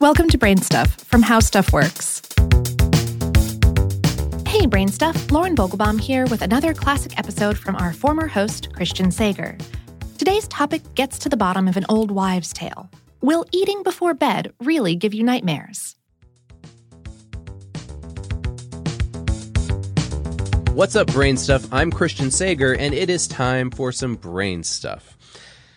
Welcome to Brain Stuff from How Stuff Works. Hey, Brain Stuff, Lauren Vogelbaum here with another classic episode from our former host, Christian Sager. Today's topic gets to the bottom of an old wives' tale. Will eating before bed really give you nightmares? What's up, Brain Stuff? I'm Christian Sager, and it is time for some Brain Stuff.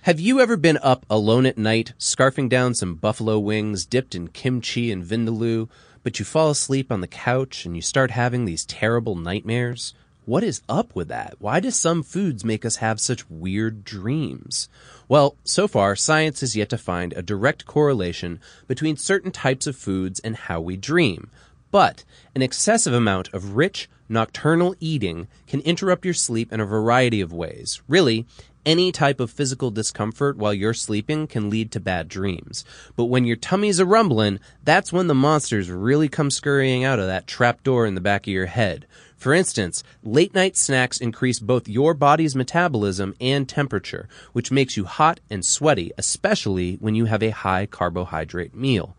Have you ever been up alone at night, scarfing down some buffalo wings dipped in kimchi and vindaloo, but you fall asleep on the couch and you start having these terrible nightmares? What is up with that? Why do some foods make us have such weird dreams? Well, so far, science has yet to find a direct correlation between certain types of foods and how we dream. But an excessive amount of rich, nocturnal eating can interrupt your sleep in a variety of ways. Really, any type of physical discomfort while you're sleeping can lead to bad dreams. But when your tummy's a rumbling, that's when the monsters really come scurrying out of that trap door in the back of your head. For instance, late night snacks increase both your body's metabolism and temperature, which makes you hot and sweaty, especially when you have a high carbohydrate meal.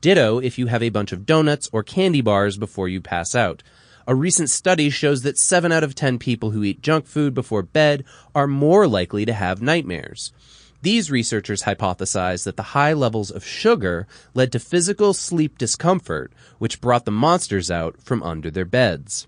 Ditto if you have a bunch of donuts or candy bars before you pass out. A recent study shows that 7 out of 10 people who eat junk food before bed are more likely to have nightmares. These researchers hypothesized that the high levels of sugar led to physical sleep discomfort, which brought the monsters out from under their beds.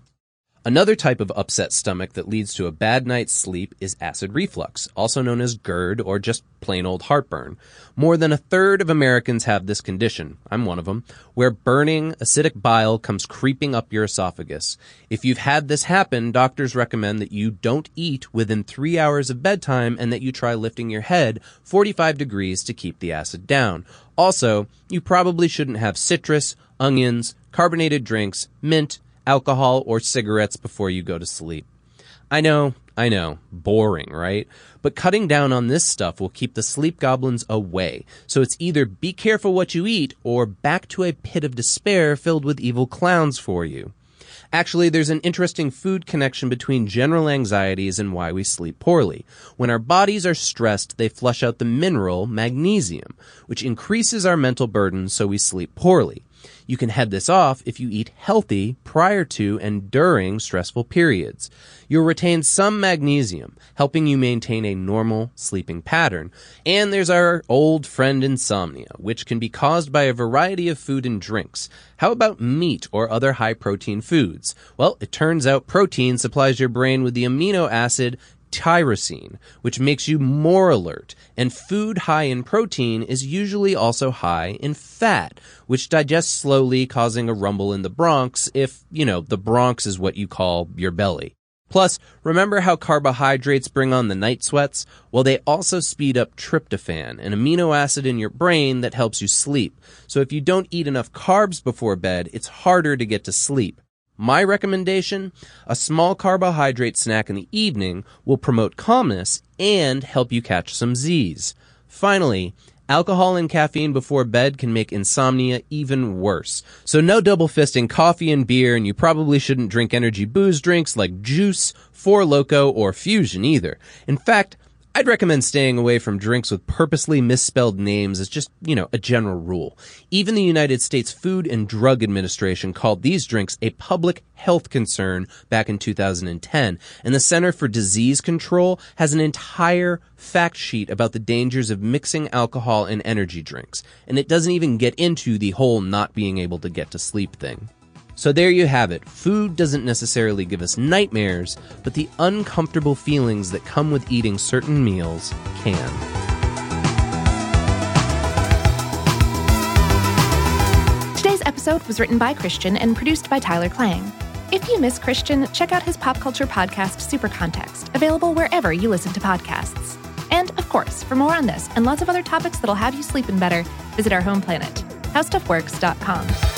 Another type of upset stomach that leads to a bad night's sleep is acid reflux, also known as GERD or just plain old heartburn. More than a third of Americans have this condition, I'm one of them, where burning acidic bile comes creeping up your esophagus. If you've had this happen, doctors recommend that you don't eat within three hours of bedtime and that you try lifting your head 45 degrees to keep the acid down. Also, you probably shouldn't have citrus, onions, carbonated drinks, mint, alcohol, or cigarettes before you go to sleep. I know, I know, boring, right? But cutting down on this stuff will keep the sleep goblins away. So it's either be careful what you eat or back to a pit of despair filled with evil clowns for you. Actually, there's an interesting food connection between general anxieties and why we sleep poorly. When our bodies are stressed, they flush out the mineral magnesium, which increases our mental burden so we sleep poorly. You can head this off if you eat healthy prior to and during stressful periods. You'll retain some magnesium, helping you maintain a normal sleeping pattern. And there's our old friend insomnia, which can be caused by a variety of food and drinks. How about meat or other high protein foods? Well, it turns out protein supplies your brain with the amino acid tyrosine, which makes you more alert. And food high in protein is usually also high in fat, which digests slowly, causing a rumble in the Bronx if, you know, the Bronx is what you call your belly. Plus, remember how carbohydrates bring on the night sweats? Well, they also speed up tryptophan, an amino acid in your brain that helps you sleep. So if you don't eat enough carbs before bed, it's harder to get to sleep. My recommendation a small carbohydrate snack in the evening will promote calmness and help you catch some Z's. Finally, alcohol and caffeine before bed can make insomnia even worse. So no double fisting coffee and beer, and you probably shouldn't drink energy booze drinks like Joose, Four Loko, or Fusion either. In fact, I'd recommend staying away from drinks with purposely misspelled names as just, you know, a general rule. Even the United States Food and Drug Administration called these drinks a public health concern back in 2010. And the Center for Disease Control has an entire fact sheet about the dangers of mixing alcohol and energy drinks. And it doesn't even get into the whole not being able to get to sleep thing. So there you have it. Food doesn't necessarily give us nightmares, but the uncomfortable feelings that come with eating certain meals can. Today's episode was written by Christian and produced by Tyler Klang. If you miss Christian, check out his pop culture podcast, Super Context, available wherever you listen to podcasts. And of course, for more on this and lots of other topics that'll have you sleeping better, visit our home planet, howstuffworks.com.